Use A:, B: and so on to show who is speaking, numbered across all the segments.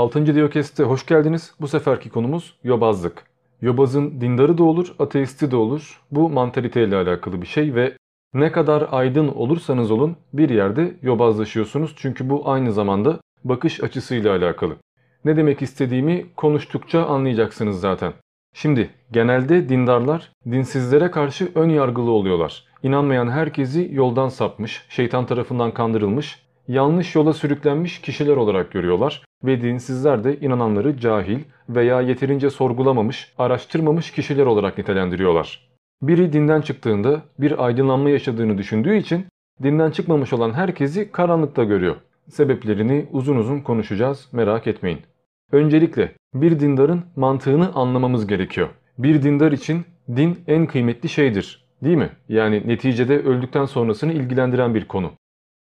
A: 6. Diyokest'e hoş geldiniz. Bu seferki konumuz yobazlık. Yobazın dindarı da olur, ateisti de olur. Bu mantaliteyle alakalı bir şey ve ne kadar aydın olursanız olun bir yerde yobazlaşıyorsunuz. Çünkü bu aynı zamanda bakış açısıyla alakalı. Ne demek istediğimi konuştukça anlayacaksınız zaten. Şimdi genelde dindarlar dinsizlere karşı ön yargılı oluyorlar. İnanmayan herkesi yoldan sapmış, şeytan tarafından kandırılmış, yanlış yola sürüklenmiş kişiler olarak görüyorlar ve dinsizler de inananları cahil veya yeterince sorgulamamış, araştırmamış kişiler olarak nitelendiriyorlar. Biri dinden çıktığında bir aydınlanma yaşadığını düşündüğü için dinden çıkmamış olan herkesi karanlıkta görüyor. Sebeplerini uzun uzun konuşacağız merak etmeyin. Öncelikle bir dindarın mantığını anlamamız gerekiyor. Bir dindar için din en kıymetli şeydir değil mi? Yani neticede öldükten sonrasını ilgilendiren bir konu.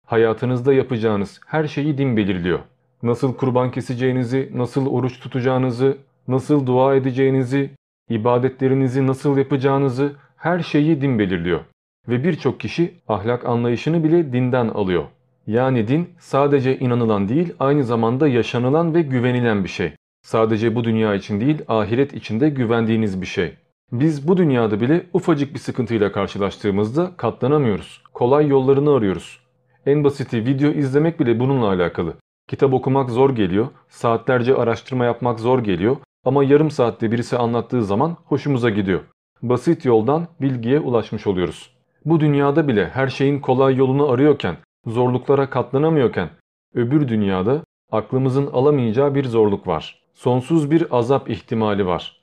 A: Hayatınızda yapacağınız her şeyi din belirliyor. Nasıl kurban keseceğinizi, nasıl oruç tutacağınızı, nasıl dua edeceğinizi, ibadetlerinizi nasıl yapacağınızı her şeyi din belirliyor. Ve birçok kişi ahlak anlayışını bile dinden alıyor. Yani din sadece inanılan değil aynı zamanda yaşanılan ve güvenilen bir şey. Sadece bu dünya için değil ahiret için de güvendiğiniz bir şey. Biz bu dünyada bile ufacık bir sıkıntıyla karşılaştığımızda katlanamıyoruz. Kolay yollarını arıyoruz. En basiti video izlemek bile bununla alakalı. Kitap okumak zor geliyor, saatlerce araştırma yapmak zor geliyor ama yarım saatte birisi anlattığı zaman hoşumuza gidiyor. Basit yoldan bilgiye ulaşmış oluyoruz. Bu dünyada bile her şeyin kolay yolunu arıyorken, zorluklara katlanamıyorken öbür dünyada aklımızın alamayacağı bir zorluk var. Sonsuz bir azap ihtimali var.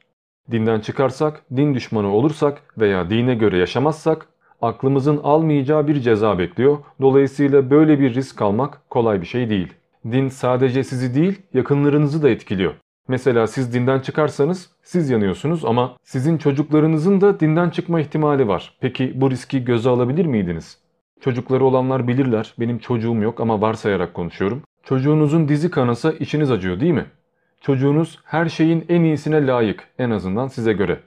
A: Dinden çıkarsak, din düşmanı olursak veya dine göre yaşamazsak aklımızın almayacağı bir ceza bekliyor. Dolayısıyla böyle bir risk almak kolay bir şey değil. Din sadece sizi değil yakınlarınızı da etkiliyor. Mesela siz dinden çıkarsanız siz yanıyorsunuz ama sizin çocuklarınızın da dinden çıkma ihtimali var. Peki bu riski göze alabilir miydiniz? Çocukları olanlar bilirler. Benim çocuğum yok ama varsayarak konuşuyorum. Çocuğunuzun dizi kanasa içiniz acıyor değil mi? Çocuğunuz her şeyin en iyisine layık en azından size göre.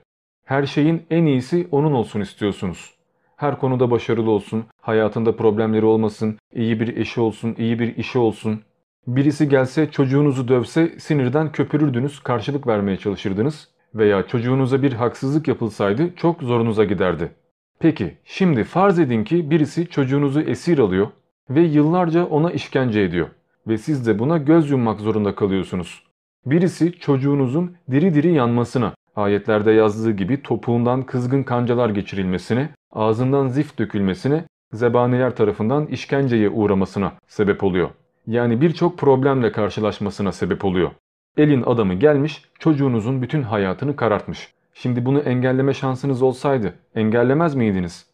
A: Her şeyin en iyisi onun olsun istiyorsunuz. Her konuda başarılı olsun, hayatında problemleri olmasın, iyi bir eşi olsun, iyi bir işi olsun. Birisi gelse çocuğunuzu dövse sinirden köpürürdünüz, karşılık vermeye çalışırdınız veya çocuğunuza bir haksızlık yapılsaydı çok zorunuza giderdi. Peki şimdi farz edin ki birisi çocuğunuzu esir alıyor ve yıllarca ona işkence ediyor ve siz de buna göz yummak zorunda kalıyorsunuz. Birisi çocuğunuzun diri diri yanmasına, ayetlerde yazdığı gibi topuğundan kızgın kancalar geçirilmesine, ağzından zift dökülmesine, zebaniler tarafından işkenceye uğramasına sebep oluyor. Yani birçok problemle karşılaşmasına sebep oluyor. Elin adamı gelmiş çocuğunuzun bütün hayatını karartmış. Şimdi bunu engelleme şansınız olsaydı engellemez miydiniz?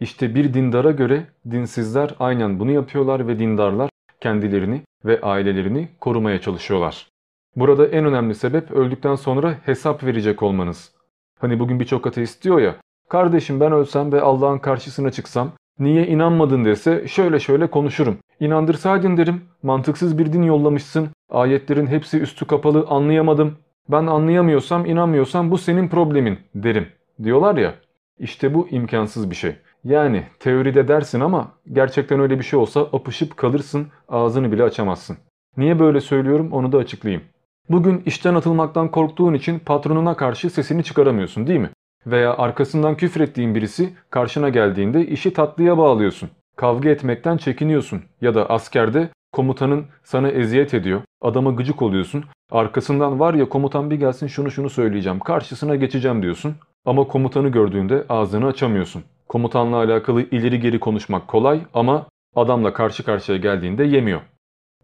A: İşte bir dindara göre dinsizler aynen bunu yapıyorlar ve dindarlar kendilerini ve ailelerini korumaya çalışıyorlar. Burada en önemli sebep öldükten sonra hesap verecek olmanız. Hani bugün birçok ateist diyor ya, kardeşim ben ölsem ve Allah'ın karşısına çıksam, niye inanmadın dese şöyle şöyle konuşurum. İnandırsaydın derim, mantıksız bir din yollamışsın, ayetlerin hepsi üstü kapalı anlayamadım. Ben anlayamıyorsam, inanmıyorsam bu senin problemin derim. Diyorlar ya, işte bu imkansız bir şey. Yani teoride dersin ama gerçekten öyle bir şey olsa apışıp kalırsın, ağzını bile açamazsın. Niye böyle söylüyorum onu da açıklayayım. Bugün işten atılmaktan korktuğun için patronuna karşı sesini çıkaramıyorsun değil mi? Veya arkasından küfrettiğin birisi karşına geldiğinde işi tatlıya bağlıyorsun. Kavga etmekten çekiniyorsun ya da askerde komutanın sana eziyet ediyor, adama gıcık oluyorsun. Arkasından var ya komutan bir gelsin şunu şunu söyleyeceğim, karşısına geçeceğim diyorsun. Ama komutanı gördüğünde ağzını açamıyorsun. Komutanla alakalı ileri geri konuşmak kolay ama adamla karşı karşıya geldiğinde yemiyor.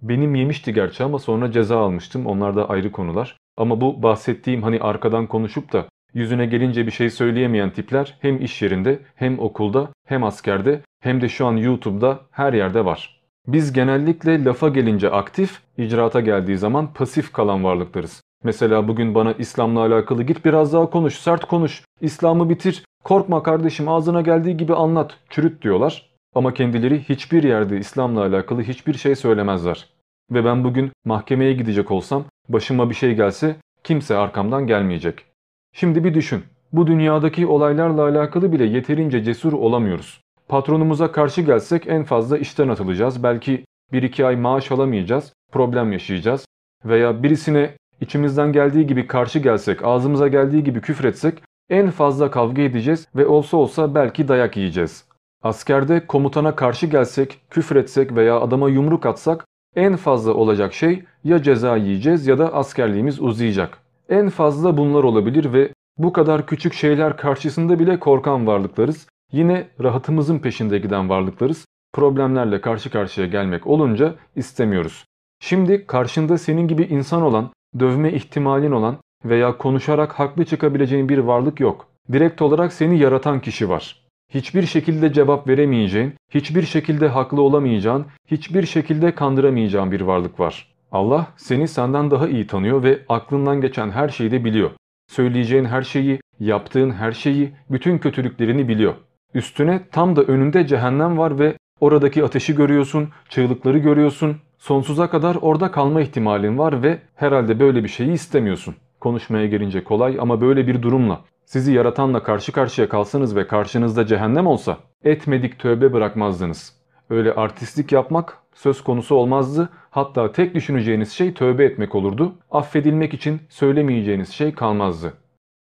A: Benim yemişti gerçi ama sonra ceza almıştım. Onlar da ayrı konular. Ama bu bahsettiğim hani arkadan konuşup da yüzüne gelince bir şey söyleyemeyen tipler hem iş yerinde hem okulda hem askerde hem de şu an YouTube'da her yerde var. Biz genellikle lafa gelince aktif, icraata geldiği zaman pasif kalan varlıklarız. Mesela bugün bana İslam'la alakalı git biraz daha konuş, sert konuş, İslam'ı bitir, korkma kardeşim ağzına geldiği gibi anlat, çürüt diyorlar. Ama kendileri hiçbir yerde İslam'la alakalı hiçbir şey söylemezler. Ve ben bugün mahkemeye gidecek olsam başıma bir şey gelse kimse arkamdan gelmeyecek. Şimdi bir düşün. Bu dünyadaki olaylarla alakalı bile yeterince cesur olamıyoruz. Patronumuza karşı gelsek en fazla işten atılacağız. Belki 1-2 ay maaş alamayacağız, problem yaşayacağız. veya birisine içimizden geldiği gibi karşı gelsek, ağzımıza geldiği gibi küfretsek en fazla kavga edeceğiz ve olsa olsa belki dayak yiyeceğiz. Askerde komutana karşı gelsek, küfretsek veya adama yumruk atsak en fazla olacak şey ya ceza yiyeceğiz ya da askerliğimiz uzayacak. En fazla bunlar olabilir ve bu kadar küçük şeyler karşısında bile korkan varlıklarız. Yine rahatımızın peşinde giden varlıklarız. Problemlerle karşı karşıya gelmek olunca istemiyoruz. Şimdi karşında senin gibi insan olan, dövme ihtimalin olan veya konuşarak haklı çıkabileceğin bir varlık yok. Direkt olarak seni yaratan kişi var. Hiçbir şekilde cevap veremeyeceğin, hiçbir şekilde haklı olamayacağın, hiçbir şekilde kandıramayacağın bir varlık var. Allah seni senden daha iyi tanıyor ve aklından geçen her şeyi de biliyor. Söyleyeceğin her şeyi, yaptığın her şeyi, bütün kötülüklerini biliyor. Üstüne tam da önünde cehennem var ve oradaki ateşi görüyorsun, çığlıkları görüyorsun. Sonsuza kadar orada kalma ihtimalin var ve herhalde böyle bir şeyi istemiyorsun. Konuşmaya gelince kolay ama böyle bir durumla sizi yaratanla karşı karşıya kalsanız ve karşınızda cehennem olsa etmedik tövbe bırakmazdınız. Öyle artistlik yapmak söz konusu olmazdı. Hatta tek düşüneceğiniz şey tövbe etmek olurdu. Affedilmek için söylemeyeceğiniz şey kalmazdı.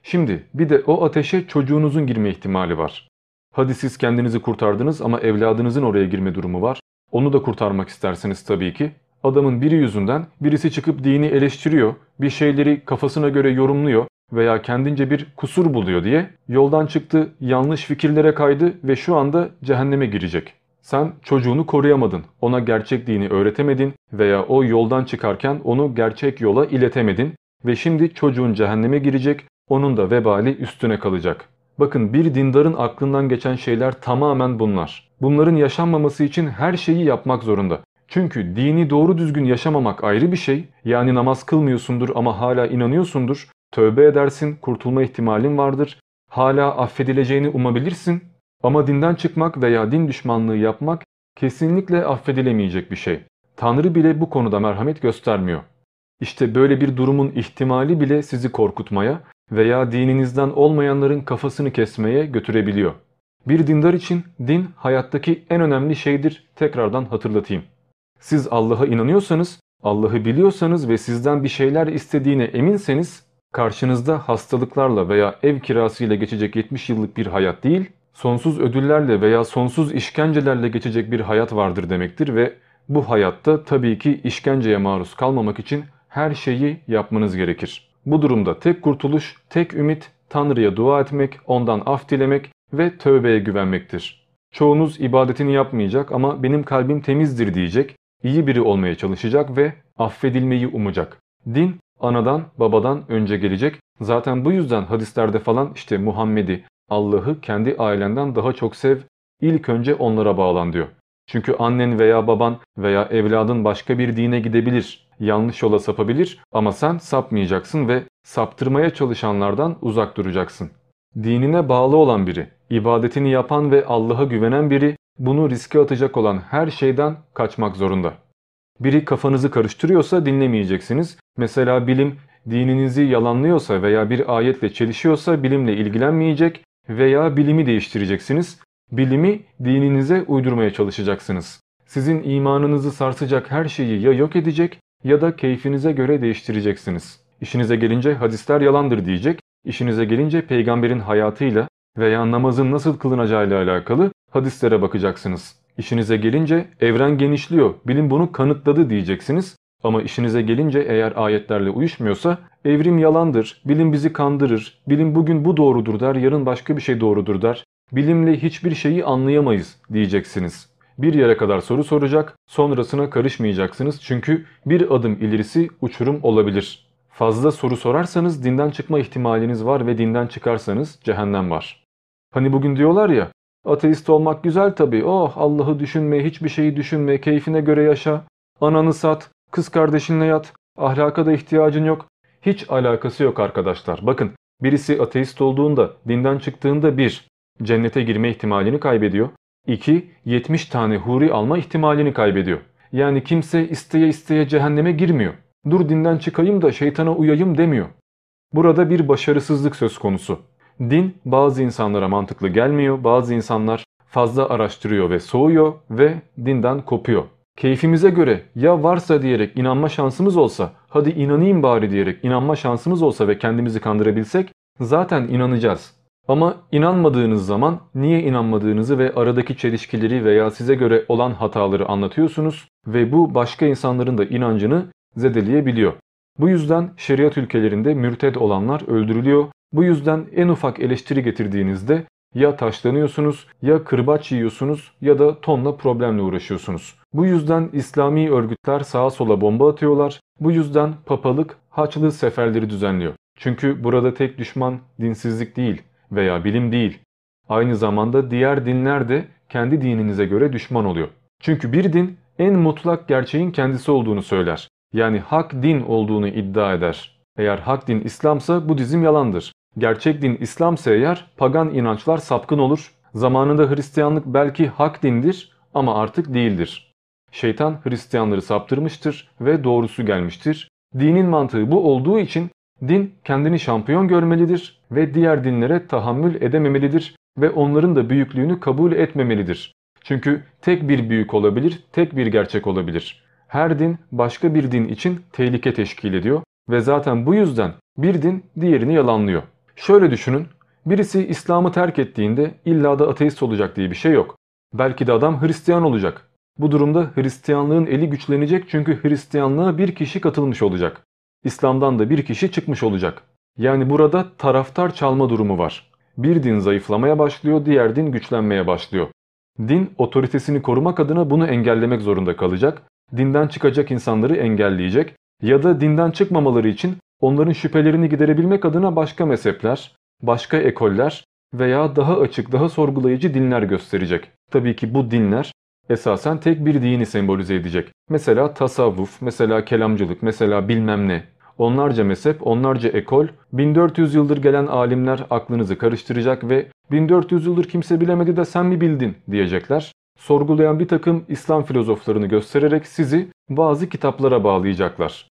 A: Şimdi bir de o ateşe çocuğunuzun girme ihtimali var. Hadi siz kendinizi kurtardınız ama evladınızın oraya girme durumu var. Onu da kurtarmak istersiniz tabii ki. Adamın biri yüzünden birisi çıkıp dini eleştiriyor, bir şeyleri kafasına göre yorumluyor veya kendince bir kusur buluyor diye yoldan çıktı, yanlış fikirlere kaydı ve şu anda cehenneme girecek. Sen çocuğunu koruyamadın, ona gerçek dini öğretemedin veya o yoldan çıkarken onu gerçek yola iletemedin ve şimdi çocuğun cehenneme girecek, onun da vebali üstüne kalacak. Bakın bir dindarın aklından geçen şeyler tamamen bunlar. Bunların yaşanmaması için her şeyi yapmak zorunda. Çünkü dini doğru düzgün yaşamamak ayrı bir şey. Yani namaz kılmıyorsundur ama hala inanıyorsundur. Tövbe edersin, kurtulma ihtimalin vardır. Hala affedileceğini umabilirsin. Ama dinden çıkmak veya din düşmanlığı yapmak kesinlikle affedilemeyecek bir şey. Tanrı bile bu konuda merhamet göstermiyor. İşte böyle bir durumun ihtimali bile sizi korkutmaya veya dininizden olmayanların kafasını kesmeye götürebiliyor. Bir dindar için din hayattaki en önemli şeydir tekrardan hatırlatayım. Siz Allah'a inanıyorsanız, Allah'ı biliyorsanız ve sizden bir şeyler istediğine eminseniz karşınızda hastalıklarla veya ev kirasıyla geçecek 70 yıllık bir hayat değil, sonsuz ödüllerle veya sonsuz işkencelerle geçecek bir hayat vardır demektir ve bu hayatta tabii ki işkenceye maruz kalmamak için her şeyi yapmanız gerekir. Bu durumda tek kurtuluş, tek ümit Tanrı'ya dua etmek, ondan af dilemek ve tövbeye güvenmektir. Çoğunuz ibadetini yapmayacak ama benim kalbim temizdir diyecek, iyi biri olmaya çalışacak ve affedilmeyi umacak. Din anadan babadan önce gelecek. Zaten bu yüzden hadislerde falan işte Muhammed'i, Allah'ı kendi ailenden daha çok sev, ilk önce onlara bağlan diyor. Çünkü annen veya baban veya evladın başka bir dine gidebilir, yanlış yola sapabilir ama sen sapmayacaksın ve saptırmaya çalışanlardan uzak duracaksın. Dinine bağlı olan biri, ibadetini yapan ve Allah'a güvenen biri bunu riske atacak olan her şeyden kaçmak zorunda. Biri kafanızı karıştırıyorsa dinlemeyeceksiniz. Mesela bilim dininizi yalanlıyorsa veya bir ayetle çelişiyorsa bilimle ilgilenmeyecek veya bilimi değiştireceksiniz. Bilimi dininize uydurmaya çalışacaksınız. Sizin imanınızı sarsacak her şeyi ya yok edecek ya da keyfinize göre değiştireceksiniz. İşinize gelince hadisler yalandır diyecek, işinize gelince peygamberin hayatıyla veya namazın nasıl kılınacağıyla alakalı hadislere bakacaksınız. İşinize gelince evren genişliyor, bilim bunu kanıtladı diyeceksiniz. Ama işinize gelince eğer ayetlerle uyuşmuyorsa evrim yalandır, bilim bizi kandırır, bilim bugün bu doğrudur der, yarın başka bir şey doğrudur der. Bilimle hiçbir şeyi anlayamayız diyeceksiniz. Bir yere kadar soru soracak, sonrasına karışmayacaksınız çünkü bir adım ilerisi uçurum olabilir. Fazla soru sorarsanız dinden çıkma ihtimaliniz var ve dinden çıkarsanız cehennem var. Hani bugün diyorlar ya, ateist olmak güzel tabii, oh Allah'ı düşünme, hiçbir şeyi düşünme, keyfine göre yaşa, ananı sat, kız kardeşinle yat, ahlaka da ihtiyacın yok. Hiç alakası yok arkadaşlar. Bakın birisi ateist olduğunda, dinden çıktığında bir, cennete girme ihtimalini kaybediyor. 2. 70 tane huri alma ihtimalini kaybediyor. Yani kimse isteye isteye cehenneme girmiyor. Dur dinden çıkayım da şeytana uyayım demiyor. Burada bir başarısızlık söz konusu. Din bazı insanlara mantıklı gelmiyor, bazı insanlar fazla araştırıyor ve soğuyor ve dinden kopuyor. keyfimize göre ya varsa diyerek inanma şansımız olsa, hadi inanayım bari diyerek inanma şansımız olsa ve kendimizi kandırabilsek zaten inanacağız. Ama inanmadığınız zaman niye inanmadığınızı ve aradaki çelişkileri veya size göre olan hataları anlatıyorsunuz ve bu başka insanların da inancını zedeleyebiliyor. Bu yüzden şeriat ülkelerinde mürted olanlar öldürülüyor. Bu yüzden en ufak eleştiri getirdiğinizde ya taşlanıyorsunuz ya kırbaç yiyorsunuz ya da tonla problemle uğraşıyorsunuz. Bu yüzden İslami örgütler sağa sola bomba atıyorlar. Bu yüzden papalık haçlı seferleri düzenliyor. Çünkü burada tek düşman dinsizlik değil veya bilim değil. Aynı zamanda diğer dinler de kendi dininize göre düşman oluyor. Çünkü bir din en mutlak gerçeğin kendisi olduğunu söyler. Yani hak din olduğunu iddia eder. Eğer hak din İslamsa bu dizim yalandır. Gerçek din İslamsa eğer pagan inançlar sapkın olur. Zamanında Hristiyanlık belki hak dindir ama artık değildir. Şeytan Hristiyanları saptırmıştır ve doğrusu gelmiştir. Dinin mantığı bu olduğu için din kendini şampiyon görmelidir ve diğer dinlere tahammül edememelidir ve onların da büyüklüğünü kabul etmemelidir. Çünkü tek bir büyük olabilir, tek bir gerçek olabilir. Her din başka bir din için tehlike teşkil ediyor ve zaten bu yüzden bir din diğerini yalanlıyor. Şöyle düşünün, birisi İslam'ı terk ettiğinde illa da ateist olacak diye bir şey yok. Belki de adam Hristiyan olacak. Bu durumda Hristiyanlığın eli güçlenecek çünkü Hristiyanlığa bir kişi katılmış olacak. İslam'dan da bir kişi çıkmış olacak. Yani burada taraftar çalma durumu var. Bir din zayıflamaya başlıyor, diğer din güçlenmeye başlıyor. Din otoritesini korumak adına bunu engellemek zorunda kalacak. Dinden çıkacak insanları engelleyecek ya da dinden çıkmamaları için onların şüphelerini giderebilmek adına başka mezhepler, başka ekoller veya daha açık, daha sorgulayıcı dinler gösterecek. Tabii ki bu dinler esasen tek bir dini sembolize edecek. Mesela tasavvuf, mesela kelamcılık, mesela bilmem ne. Onlarca mezhep, onlarca ekol, 1400 yıldır gelen alimler aklınızı karıştıracak ve 1400 yıldır kimse bilemedi de sen mi bildin diyecekler. Sorgulayan bir takım İslam filozoflarını göstererek sizi bazı kitaplara bağlayacaklar.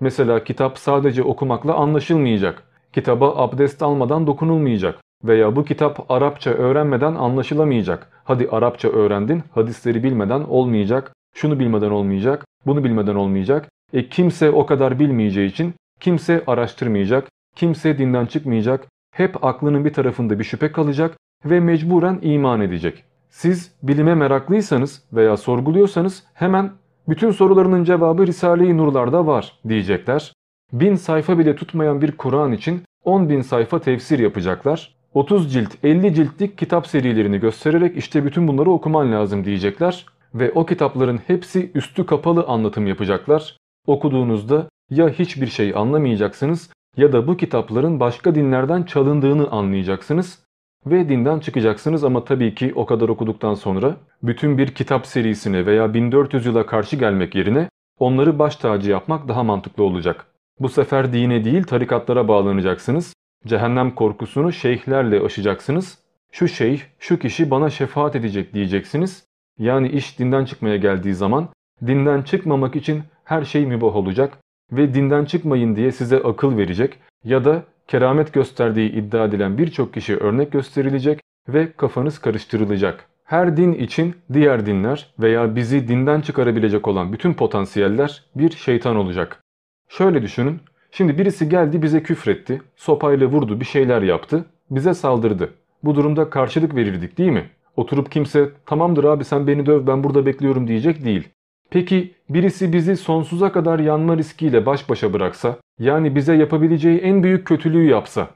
A: Mesela kitap sadece okumakla anlaşılmayacak. Kitaba abdest almadan dokunulmayacak. Veya bu kitap Arapça öğrenmeden anlaşılamayacak. Hadi Arapça öğrendin, hadisleri bilmeden olmayacak, şunu bilmeden olmayacak, bunu bilmeden olmayacak. E kimse o kadar bilmeyeceği için kimse araştırmayacak, kimse dinden çıkmayacak, hep aklının bir tarafında bir şüphe kalacak ve mecburen iman edecek. Siz bilime meraklıysanız veya sorguluyorsanız hemen bütün sorularının cevabı Risale-i Nurlar'da var diyecekler. Bin sayfa bile tutmayan bir Kur'an için 10 bin sayfa tefsir yapacaklar. 30 cilt 50 ciltlik kitap serilerini göstererek işte bütün bunları okuman lazım diyecekler. Ve o kitapların hepsi üstü kapalı anlatım yapacaklar. Okuduğunuzda ya hiçbir şey anlamayacaksınız ya da bu kitapların başka dinlerden çalındığını anlayacaksınız ve dinden çıkacaksınız ama tabii ki o kadar okuduktan sonra bütün bir kitap serisine veya 1400 yıla karşı gelmek yerine onları baş tacı yapmak daha mantıklı olacak. Bu sefer dine değil tarikatlara bağlanacaksınız. Cehennem korkusunu şeyhlerle aşacaksınız. Şu şeyh, şu kişi bana şefaat edecek diyeceksiniz. Yani iş dinden çıkmaya geldiği zaman dinden çıkmamak için her şey mübah olacak ve dinden çıkmayın diye size akıl verecek ya da keramet gösterdiği iddia edilen birçok kişi örnek gösterilecek ve kafanız karıştırılacak. Her din için diğer dinler veya bizi dinden çıkarabilecek olan bütün potansiyeller bir şeytan olacak. Şöyle düşünün, şimdi birisi geldi bize küfretti, sopayla vurdu bir şeyler yaptı, bize saldırdı. Bu durumda karşılık verirdik değil mi? Oturup kimse tamamdır abi sen beni döv ben burada bekliyorum diyecek değil. Peki birisi bizi sonsuza kadar yanma riskiyle baş başa bıraksa, yani bize yapabileceği en büyük kötülüğü yapsa,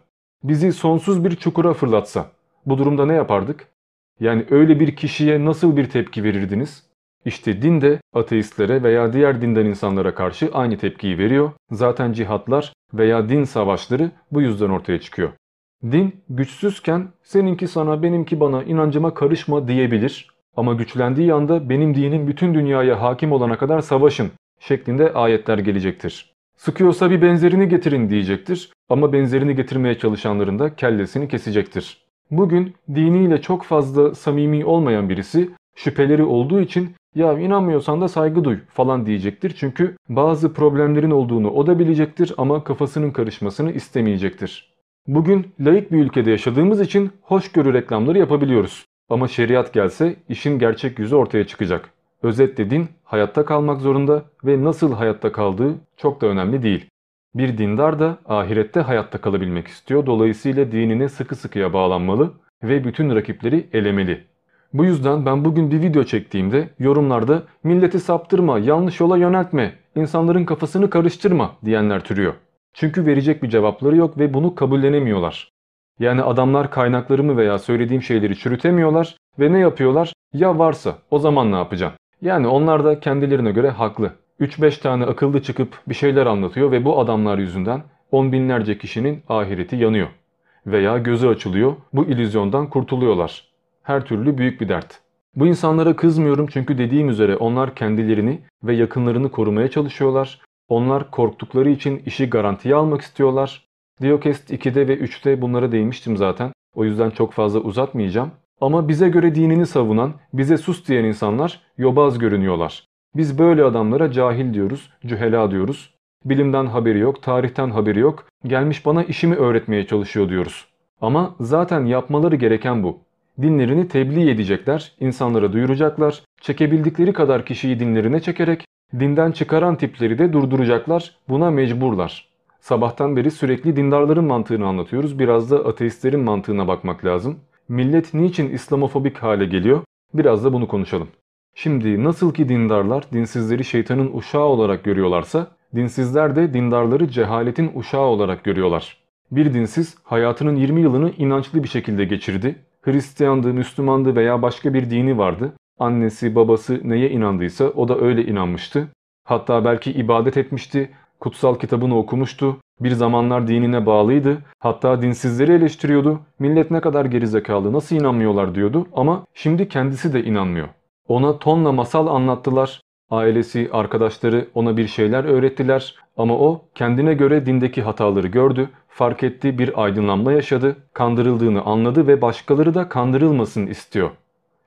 A: bizi sonsuz bir çukura fırlatsa, bu durumda ne yapardık? Yani öyle bir kişiye nasıl bir tepki verirdiniz? İşte din de ateistlere veya diğer dinden insanlara karşı aynı tepkiyi veriyor. Zaten cihatlar veya din savaşları bu yüzden ortaya çıkıyor. Din güçsüzken seninki sana benimki bana inancıma karışma diyebilir ama güçlendiği anda benim dinim bütün dünyaya hakim olana kadar savaşın şeklinde ayetler gelecektir. Sıkıyorsa bir benzerini getirin diyecektir ama benzerini getirmeye çalışanların da kellesini kesecektir. Bugün diniyle çok fazla samimi olmayan birisi şüpheleri olduğu için ya inanmıyorsan da saygı duy falan diyecektir. Çünkü bazı problemlerin olduğunu o da bilecektir ama kafasının karışmasını istemeyecektir. Bugün laik bir ülkede yaşadığımız için hoşgörü reklamları yapabiliyoruz. Ama şeriat gelse işin gerçek yüzü ortaya çıkacak. Özetle din hayatta kalmak zorunda ve nasıl hayatta kaldığı çok da önemli değil. Bir dindar da ahirette hayatta kalabilmek istiyor. Dolayısıyla dinine sıkı sıkıya bağlanmalı ve bütün rakipleri elemeli. Bu yüzden ben bugün bir video çektiğimde yorumlarda milleti saptırma, yanlış yola yöneltme, insanların kafasını karıştırma diyenler türüyor. Çünkü verecek bir cevapları yok ve bunu kabullenemiyorlar. Yani adamlar kaynaklarımı veya söylediğim şeyleri çürütemiyorlar ve ne yapıyorlar? Ya varsa o zaman ne yapacağım? Yani onlar da kendilerine göre haklı. 3-5 tane akıllı çıkıp bir şeyler anlatıyor ve bu adamlar yüzünden on binlerce kişinin ahireti yanıyor. Veya gözü açılıyor, bu illüzyondan kurtuluyorlar. Her türlü büyük bir dert. Bu insanlara kızmıyorum çünkü dediğim üzere onlar kendilerini ve yakınlarını korumaya çalışıyorlar. Onlar korktukları için işi garantiye almak istiyorlar. Diokest 2'de ve 3'te bunlara değinmiştim zaten. O yüzden çok fazla uzatmayacağım. Ama bize göre dinini savunan, bize sus diyen insanlar yobaz görünüyorlar. Biz böyle adamlara cahil diyoruz, cühela diyoruz. Bilimden haberi yok, tarihten haberi yok, gelmiş bana işimi öğretmeye çalışıyor diyoruz. Ama zaten yapmaları gereken bu. Dinlerini tebliğ edecekler, insanlara duyuracaklar, çekebildikleri kadar kişiyi dinlerine çekerek dinden çıkaran tipleri de durduracaklar, buna mecburlar. Sabahtan beri sürekli dindarların mantığını anlatıyoruz, biraz da ateistlerin mantığına bakmak lazım. Millet niçin İslamofobik hale geliyor? Biraz da bunu konuşalım. Şimdi nasıl ki dindarlar dinsizleri şeytanın uşağı olarak görüyorlarsa, dinsizler de dindarları cehaletin uşağı olarak görüyorlar. Bir dinsiz hayatının 20 yılını inançlı bir şekilde geçirdi. Hristiyandı, Müslümandı veya başka bir dini vardı. Annesi, babası neye inandıysa o da öyle inanmıştı. Hatta belki ibadet etmişti, kutsal kitabını okumuştu, bir zamanlar dinine bağlıydı, hatta dinsizleri eleştiriyordu. Millet ne kadar gerizekalı, nasıl inanmıyorlar diyordu ama şimdi kendisi de inanmıyor. Ona tonla masal anlattılar. Ailesi, arkadaşları ona bir şeyler öğrettiler ama o kendine göre dindeki hataları gördü, fark etti, bir aydınlanma yaşadı, kandırıldığını anladı ve başkaları da kandırılmasın istiyor.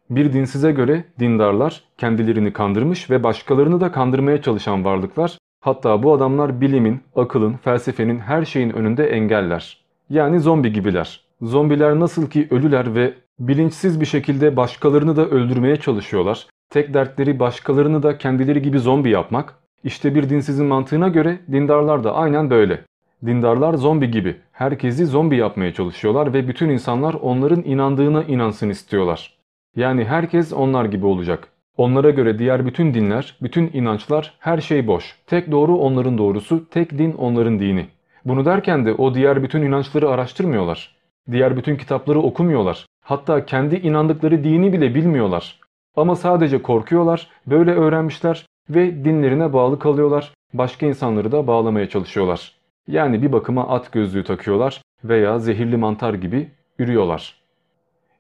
A: Bir dinsize göre dindarlar kendilerini kandırmış ve başkalarını da kandırmaya çalışan varlıklar. Hatta bu adamlar bilimin, akılın, felsefenin her şeyin önünde engeller. Yani zombi gibiler. Zombiler nasıl ki ölüler ve bilinçsiz bir şekilde başkalarını da öldürmeye çalışıyorlar. Tek dertleri başkalarını da kendileri gibi zombi yapmak. İşte bir dinsizin mantığına göre dindarlar da aynen böyle. Dindarlar zombi gibi. Herkesi zombi yapmaya çalışıyorlar ve bütün insanlar onların inandığına inansın istiyorlar. Yani herkes onlar gibi olacak. Onlara göre diğer bütün dinler, bütün inançlar her şey boş. Tek doğru onların doğrusu, tek din onların dini. Bunu derken de o diğer bütün inançları araştırmıyorlar. Diğer bütün kitapları okumuyorlar. Hatta kendi inandıkları dini bile bilmiyorlar. Ama sadece korkuyorlar, böyle öğrenmişler ve dinlerine bağlı kalıyorlar. Başka insanları da bağlamaya çalışıyorlar. Yani bir bakıma at gözlüğü takıyorlar veya zehirli mantar gibi ürüyorlar.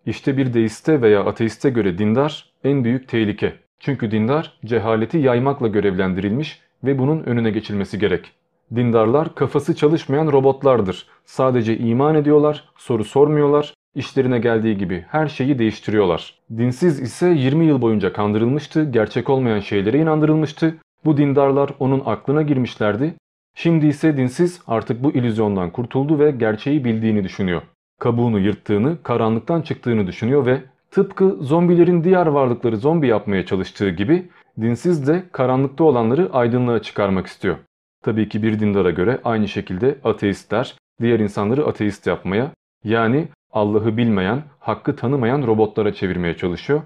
A: İşte bir deiste veya ateiste göre dindar en büyük tehlike. Çünkü dindar cehaleti yaymakla görevlendirilmiş ve bunun önüne geçilmesi gerek. Dindarlar kafası çalışmayan robotlardır. Sadece iman ediyorlar, soru sormuyorlar, işlerine geldiği gibi her şeyi değiştiriyorlar. Dinsiz ise 20 yıl boyunca kandırılmıştı, gerçek olmayan şeylere inandırılmıştı. Bu dindarlar onun aklına girmişlerdi. Şimdi ise dinsiz artık bu illüzyondan kurtuldu ve gerçeği bildiğini düşünüyor. Kabuğunu yırttığını, karanlıktan çıktığını düşünüyor ve tıpkı zombilerin diğer varlıkları zombi yapmaya çalıştığı gibi dinsiz de karanlıkta olanları aydınlığa çıkarmak istiyor. Tabii ki bir dindara göre aynı şekilde ateistler diğer insanları ateist yapmaya yani Allah'ı bilmeyen, hakkı tanımayan robotlara çevirmeye çalışıyor.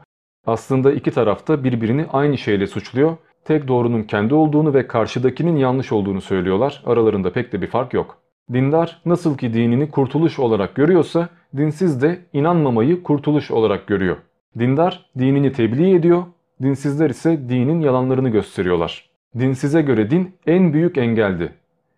A: Aslında iki tarafta birbirini aynı şeyle suçluyor. Tek doğrunun kendi olduğunu ve karşıdakinin yanlış olduğunu söylüyorlar. Aralarında pek de bir fark yok. Dindar nasıl ki dinini kurtuluş olarak görüyorsa dinsiz de inanmamayı kurtuluş olarak görüyor. Dindar dinini tebliğ ediyor, dinsizler ise dinin yalanlarını gösteriyorlar. Dinsize göre din en büyük engeldi.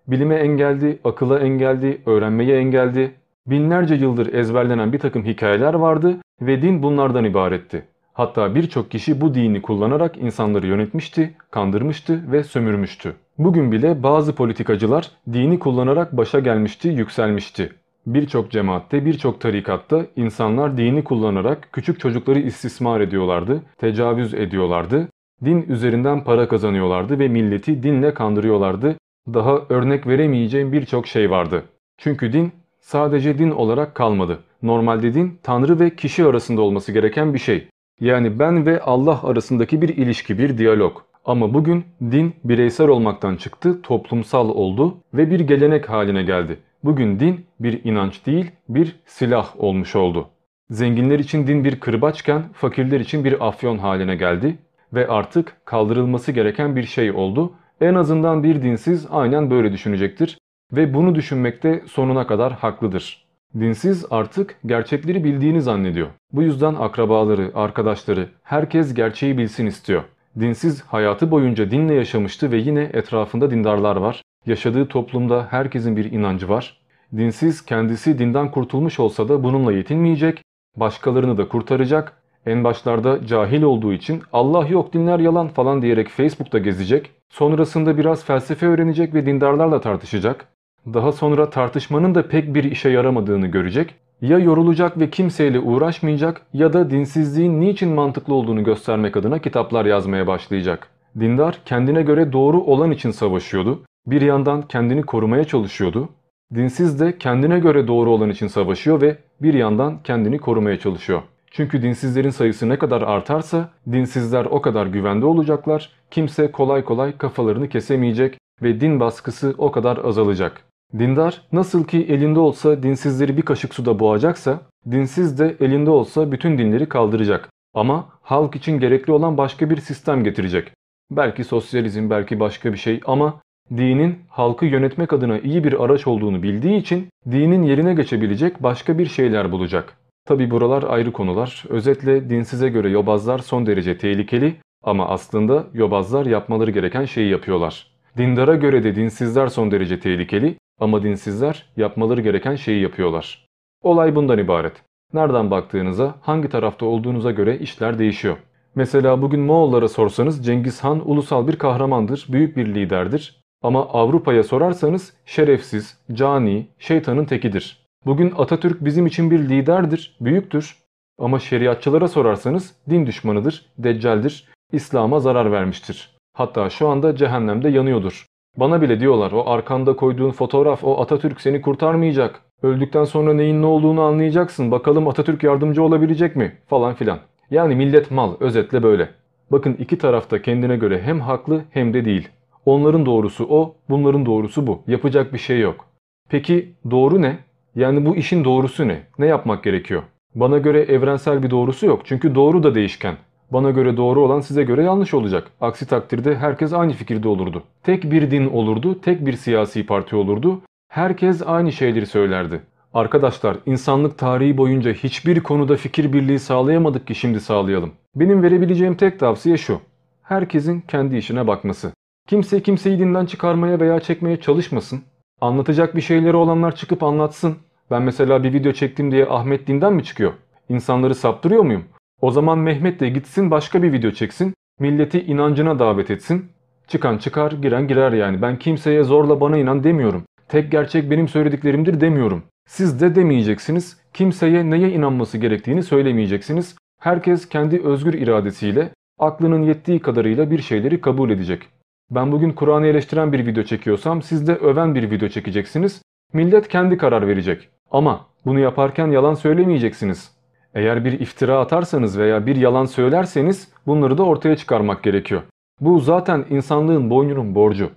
A: Bilime engeldi, akıla engeldi, öğrenmeye engeldi. Binlerce yıldır ezberlenen bir takım hikayeler vardı ve din bunlardan ibaretti. Hatta birçok kişi bu dini kullanarak insanları yönetmişti, kandırmıştı ve sömürmüştü. Bugün bile bazı politikacılar dini kullanarak başa gelmişti, yükselmişti. Birçok cemaatte, birçok tarikatta insanlar dini kullanarak küçük çocukları istismar ediyorlardı, tecavüz ediyorlardı, din üzerinden para kazanıyorlardı ve milleti dinle kandırıyorlardı. Daha örnek veremeyeceğim birçok şey vardı. Çünkü din sadece din olarak kalmadı. Normalde din Tanrı ve kişi arasında olması gereken bir şey. Yani ben ve Allah arasındaki bir ilişki, bir diyalog. Ama bugün din bireysel olmaktan çıktı, toplumsal oldu ve bir gelenek haline geldi. Bugün din bir inanç değil, bir silah olmuş oldu. Zenginler için din bir kırbaçken fakirler için bir afyon haline geldi ve artık kaldırılması gereken bir şey oldu. En azından bir dinsiz aynen böyle düşünecektir ve bunu düşünmekte sonuna kadar haklıdır. Dinsiz artık gerçekleri bildiğini zannediyor. Bu yüzden akrabaları, arkadaşları, herkes gerçeği bilsin istiyor. Dinsiz hayatı boyunca dinle yaşamıştı ve yine etrafında dindarlar var. Yaşadığı toplumda herkesin bir inancı var. Dinsiz kendisi dinden kurtulmuş olsa da bununla yetinmeyecek, başkalarını da kurtaracak. En başlarda cahil olduğu için Allah yok dinler yalan falan diyerek Facebook'ta gezecek. Sonrasında biraz felsefe öğrenecek ve dindarlarla tartışacak. Daha sonra tartışmanın da pek bir işe yaramadığını görecek. Ya yorulacak ve kimseyle uğraşmayacak ya da dinsizliğin niçin mantıklı olduğunu göstermek adına kitaplar yazmaya başlayacak. Dindar kendine göre doğru olan için savaşıyordu. Bir yandan kendini korumaya çalışıyordu. Dinsiz de kendine göre doğru olan için savaşıyor ve bir yandan kendini korumaya çalışıyor. Çünkü dinsizlerin sayısı ne kadar artarsa dinsizler o kadar güvende olacaklar. Kimse kolay kolay kafalarını kesemeyecek ve din baskısı o kadar azalacak. Dindar nasıl ki elinde olsa dinsizleri bir kaşık suda boğacaksa dinsiz de elinde olsa bütün dinleri kaldıracak. Ama halk için gerekli olan başka bir sistem getirecek. Belki sosyalizm belki başka bir şey ama dinin halkı yönetmek adına iyi bir araç olduğunu bildiği için dinin yerine geçebilecek başka bir şeyler bulacak. Tabi buralar ayrı konular. Özetle dinsize göre yobazlar son derece tehlikeli ama aslında yobazlar yapmaları gereken şeyi yapıyorlar. Dindara göre de dinsizler son derece tehlikeli ama dinsizler yapmaları gereken şeyi yapıyorlar. Olay bundan ibaret. Nereden baktığınıza, hangi tarafta olduğunuza göre işler değişiyor. Mesela bugün Moğollara sorsanız Cengiz Han ulusal bir kahramandır, büyük bir liderdir. Ama Avrupa'ya sorarsanız şerefsiz, cani, şeytanın tekidir. Bugün Atatürk bizim için bir liderdir, büyüktür. Ama şeriatçılara sorarsanız din düşmanıdır, deccaldir, İslam'a zarar vermiştir. Hatta şu anda cehennemde yanıyordur. Bana bile diyorlar o arkanda koyduğun fotoğraf o Atatürk seni kurtarmayacak. Öldükten sonra neyin ne olduğunu anlayacaksın. Bakalım Atatürk yardımcı olabilecek mi? Falan filan. Yani millet mal özetle böyle. Bakın iki tarafta kendine göre hem haklı hem de değil. Onların doğrusu o, bunların doğrusu bu. Yapacak bir şey yok. Peki doğru ne? Yani bu işin doğrusu ne? Ne yapmak gerekiyor? Bana göre evrensel bir doğrusu yok. Çünkü doğru da değişken. Bana göre doğru olan size göre yanlış olacak. Aksi takdirde herkes aynı fikirde olurdu. Tek bir din olurdu, tek bir siyasi parti olurdu. Herkes aynı şeyleri söylerdi. Arkadaşlar insanlık tarihi boyunca hiçbir konuda fikir birliği sağlayamadık ki şimdi sağlayalım. Benim verebileceğim tek tavsiye şu. Herkesin kendi işine bakması. Kimse kimseyi dinden çıkarmaya veya çekmeye çalışmasın. Anlatacak bir şeyleri olanlar çıkıp anlatsın. Ben mesela bir video çektim diye Ahmet dinden mi çıkıyor? İnsanları saptırıyor muyum? O zaman Mehmet de gitsin başka bir video çeksin. Milleti inancına davet etsin. Çıkan çıkar, giren girer yani. Ben kimseye zorla bana inan demiyorum. Tek gerçek benim söylediklerimdir demiyorum. Siz de demeyeceksiniz. Kimseye neye inanması gerektiğini söylemeyeceksiniz. Herkes kendi özgür iradesiyle, aklının yettiği kadarıyla bir şeyleri kabul edecek. Ben bugün Kur'an'ı eleştiren bir video çekiyorsam siz de öven bir video çekeceksiniz. Millet kendi karar verecek. Ama bunu yaparken yalan söylemeyeceksiniz. Eğer bir iftira atarsanız veya bir yalan söylerseniz bunları da ortaya çıkarmak gerekiyor. Bu zaten insanlığın boynunun borcu.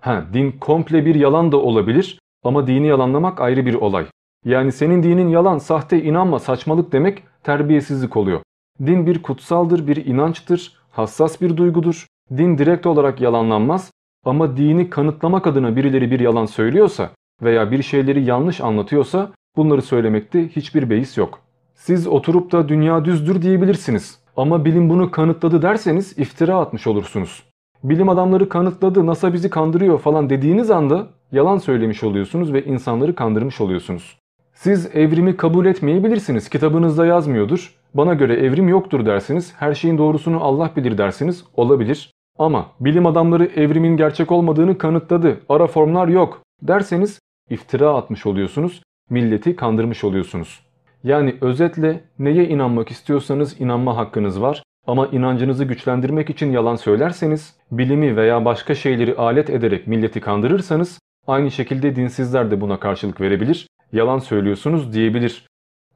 A: Ha, din komple bir yalan da olabilir ama dini yalanlamak ayrı bir olay. Yani senin dinin yalan, sahte, inanma, saçmalık demek terbiyesizlik oluyor. Din bir kutsaldır, bir inançtır, hassas bir duygudur. Din direkt olarak yalanlanmaz ama dini kanıtlamak adına birileri bir yalan söylüyorsa veya bir şeyleri yanlış anlatıyorsa bunları söylemekte hiçbir beis yok. Siz oturup da dünya düzdür diyebilirsiniz. Ama bilim bunu kanıtladı derseniz iftira atmış olursunuz. Bilim adamları kanıtladı, NASA bizi kandırıyor falan dediğiniz anda yalan söylemiş oluyorsunuz ve insanları kandırmış oluyorsunuz. Siz evrimi kabul etmeyebilirsiniz. Kitabınızda yazmıyordur. Bana göre evrim yoktur dersiniz. Her şeyin doğrusunu Allah bilir dersiniz. Olabilir. Ama bilim adamları evrimin gerçek olmadığını kanıtladı. Ara formlar yok derseniz iftira atmış oluyorsunuz. Milleti kandırmış oluyorsunuz. Yani özetle neye inanmak istiyorsanız inanma hakkınız var. Ama inancınızı güçlendirmek için yalan söylerseniz, bilimi veya başka şeyleri alet ederek milleti kandırırsanız aynı şekilde dinsizler de buna karşılık verebilir. Yalan söylüyorsunuz diyebilir.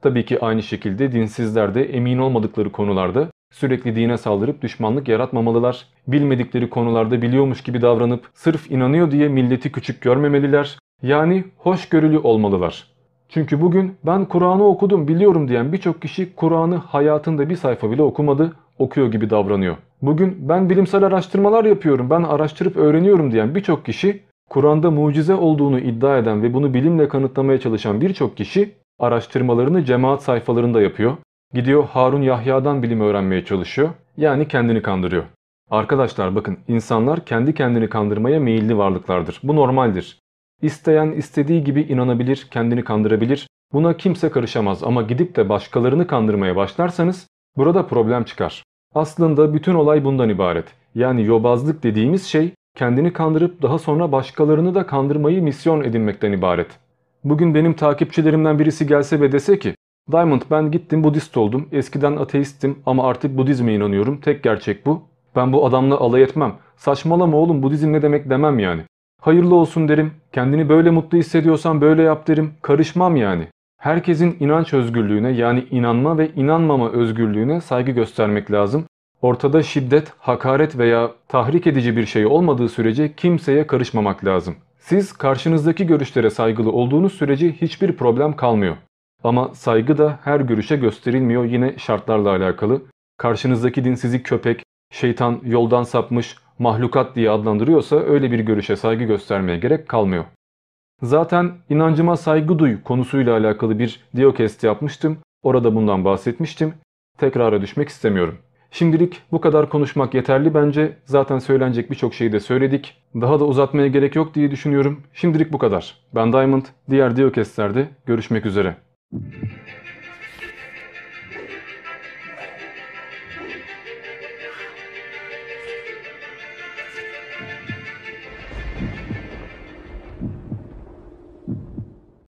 A: Tabii ki aynı şekilde dinsizler de emin olmadıkları konularda Sürekli dine saldırıp düşmanlık yaratmamalılar. Bilmedikleri konularda biliyormuş gibi davranıp sırf inanıyor diye milleti küçük görmemeliler. Yani hoşgörülü olmalılar. Çünkü bugün ben Kur'an'ı okudum biliyorum diyen birçok kişi Kur'an'ı hayatında bir sayfa bile okumadı, okuyor gibi davranıyor. Bugün ben bilimsel araştırmalar yapıyorum, ben araştırıp öğreniyorum diyen birçok kişi Kur'an'da mucize olduğunu iddia eden ve bunu bilimle kanıtlamaya çalışan birçok kişi araştırmalarını cemaat sayfalarında yapıyor. Gidiyor Harun Yahya'dan bilim öğrenmeye çalışıyor. Yani kendini kandırıyor. Arkadaşlar bakın insanlar kendi kendini kandırmaya meyilli varlıklardır. Bu normaldir. İsteyen istediği gibi inanabilir, kendini kandırabilir. Buna kimse karışamaz ama gidip de başkalarını kandırmaya başlarsanız burada problem çıkar. Aslında bütün olay bundan ibaret. Yani yobazlık dediğimiz şey kendini kandırıp daha sonra başkalarını da kandırmayı misyon edinmekten ibaret. Bugün benim takipçilerimden birisi gelse ve dese ki Diamond ben gittim Budist oldum. Eskiden ateisttim ama artık Budizme inanıyorum. Tek gerçek bu. Ben bu adamla alay etmem. Saçmalama oğlum Budizm ne demek demem yani. Hayırlı olsun derim. Kendini böyle mutlu hissediyorsan böyle yap derim. Karışmam yani. Herkesin inanç özgürlüğüne yani inanma ve inanmama özgürlüğüne saygı göstermek lazım. Ortada şiddet, hakaret veya tahrik edici bir şey olmadığı sürece kimseye karışmamak lazım. Siz karşınızdaki görüşlere saygılı olduğunuz sürece hiçbir problem kalmıyor. Ama saygı da her görüşe gösterilmiyor yine şartlarla alakalı. Karşınızdaki din sizi köpek, şeytan, yoldan sapmış, mahlukat diye adlandırıyorsa öyle bir görüşe saygı göstermeye gerek kalmıyor. Zaten inancıma saygı duy konusuyla alakalı bir diokest yapmıştım. Orada bundan bahsetmiştim. Tekrara düşmek istemiyorum. Şimdilik bu kadar konuşmak yeterli bence. Zaten söylenecek birçok şeyi de söyledik. Daha da uzatmaya gerek yok diye düşünüyorum. Şimdilik bu kadar. Ben Diamond. Diğer diokestlerde görüşmek üzere.